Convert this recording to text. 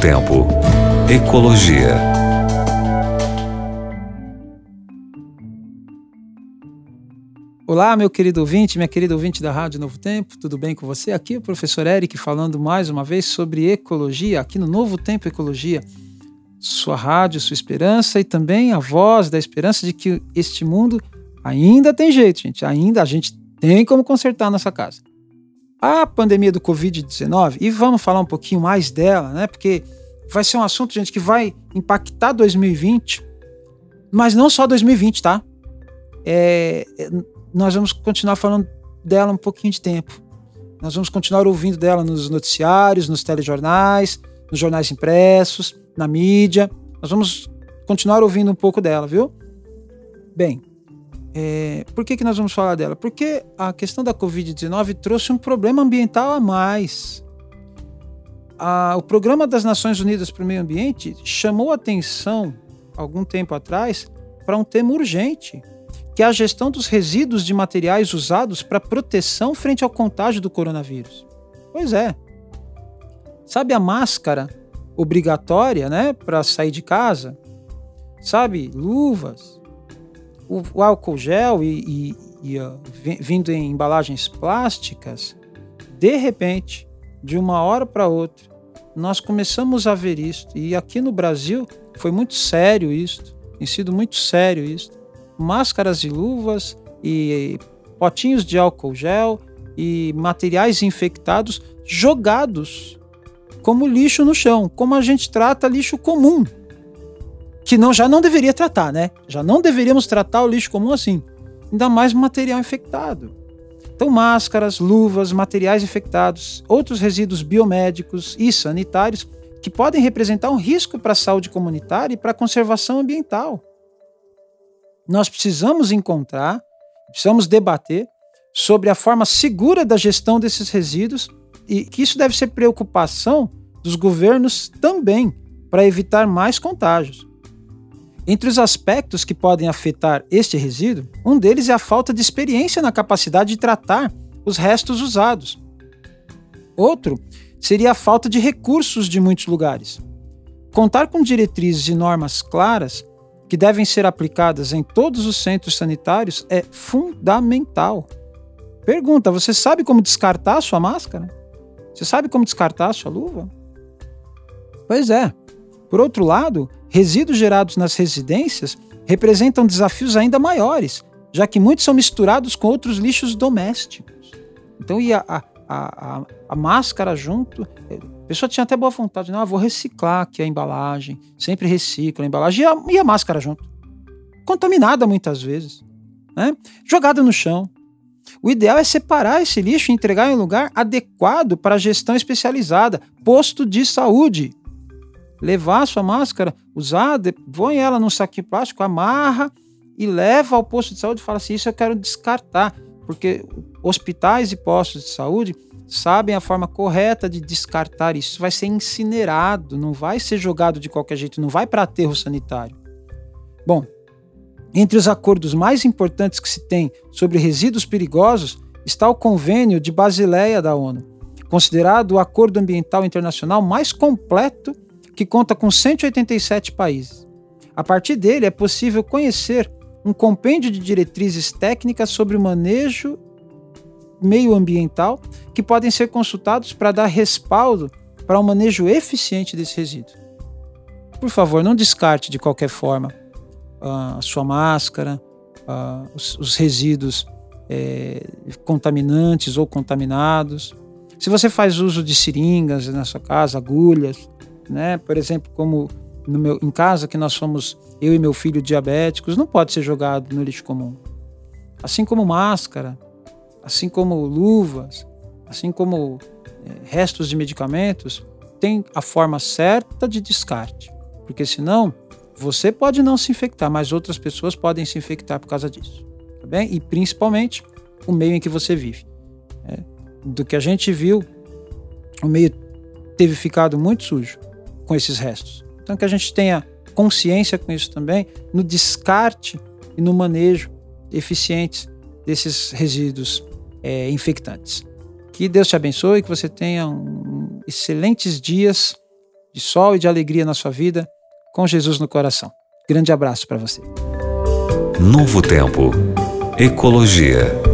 Tempo. Ecologia. Olá, meu querido ouvinte, minha querida ouvinte da Rádio Novo Tempo, tudo bem com você? Aqui é o professor Eric falando mais uma vez sobre ecologia, aqui no Novo Tempo Ecologia. Sua rádio, sua esperança e também a voz da esperança de que este mundo ainda tem jeito, gente. Ainda a gente tem como consertar nossa casa a pandemia do Covid-19, e vamos falar um pouquinho mais dela, né? Porque vai ser um assunto, gente, que vai impactar 2020, mas não só 2020, tá? É, nós vamos continuar falando dela um pouquinho de tempo. Nós vamos continuar ouvindo dela nos noticiários, nos telejornais, nos jornais impressos, na mídia. Nós vamos continuar ouvindo um pouco dela, viu? Bem, é, por que, que nós vamos falar dela? Porque a questão da Covid-19 trouxe um problema ambiental a mais. A, o Programa das Nações Unidas para o Meio Ambiente chamou atenção, algum tempo atrás, para um tema urgente, que é a gestão dos resíduos de materiais usados para proteção frente ao contágio do coronavírus. Pois é. Sabe a máscara obrigatória né, para sair de casa? Sabe, luvas, o, o álcool gel e, e, e vindo em embalagens plásticas, de repente, de uma hora para outra, nós começamos a ver isto. E aqui no Brasil foi muito sério isto, tem sido muito sério isto. Máscaras e luvas e potinhos de álcool gel e materiais infectados jogados como lixo no chão, como a gente trata lixo comum que não, já não deveria tratar, né? Já não deveríamos tratar o lixo comum assim. Ainda mais material infectado. Então, máscaras, luvas, materiais infectados, outros resíduos biomédicos e sanitários que podem representar um risco para a saúde comunitária e para a conservação ambiental. Nós precisamos encontrar, precisamos debater sobre a forma segura da gestão desses resíduos e que isso deve ser preocupação dos governos também para evitar mais contágios. Entre os aspectos que podem afetar este resíduo, um deles é a falta de experiência na capacidade de tratar os restos usados. Outro seria a falta de recursos de muitos lugares. Contar com diretrizes e normas claras que devem ser aplicadas em todos os centros sanitários é fundamental. Pergunta: você sabe como descartar a sua máscara? Você sabe como descartar a sua luva? Pois é. Por outro lado, resíduos gerados nas residências representam desafios ainda maiores, já que muitos são misturados com outros lixos domésticos. Então, e a, a, a, a máscara junto. A pessoa tinha até boa vontade, não, ah, vou reciclar aqui a embalagem, sempre recicla a embalagem e e a máscara junto. Contaminada muitas vezes, né? jogada no chão. O ideal é separar esse lixo e entregar em um lugar adequado para a gestão especializada, posto de saúde levar a sua máscara usada, põe ela num saquinho plástico, amarra e leva ao posto de saúde e fala assim: Isso eu quero descartar, porque hospitais e postos de saúde sabem a forma correta de descartar isso. Vai ser incinerado, não vai ser jogado de qualquer jeito, não vai para aterro sanitário. Bom, entre os acordos mais importantes que se tem sobre resíduos perigosos está o Convênio de Basileia da ONU, considerado o acordo ambiental internacional mais completo que conta com 187 países. A partir dele é possível conhecer um compêndio de diretrizes técnicas sobre o manejo meioambiental que podem ser consultados para dar respaldo para um manejo eficiente desse resíduo. Por favor, não descarte de qualquer forma uh, a sua máscara, uh, os, os, resíduos é, contaminantes ou contaminados. Se você faz uso de seringas na sua casa, agulhas, né? Por exemplo, como no meu, em casa que nós somos eu e meu filho diabéticos, não pode ser jogado no lixo comum. Assim como máscara, assim como luvas, assim como é, restos de medicamentos, tem a forma certa de descarte, porque senão você pode não se infectar, mas outras pessoas podem se infectar por causa disso, tá bem? E principalmente o meio em que você vive. É, do que a gente viu, o meio teve ficado muito sujo com esses restos. Então, que a gente tenha consciência com isso também, no descarte e no manejo eficientes desses resíduos é, infectantes. Que Deus te abençoe, que você tenha um, excelentes dias de sol e de alegria na sua vida, com Jesus no coração. Grande abraço para você. Novo Tempo. Ecologia.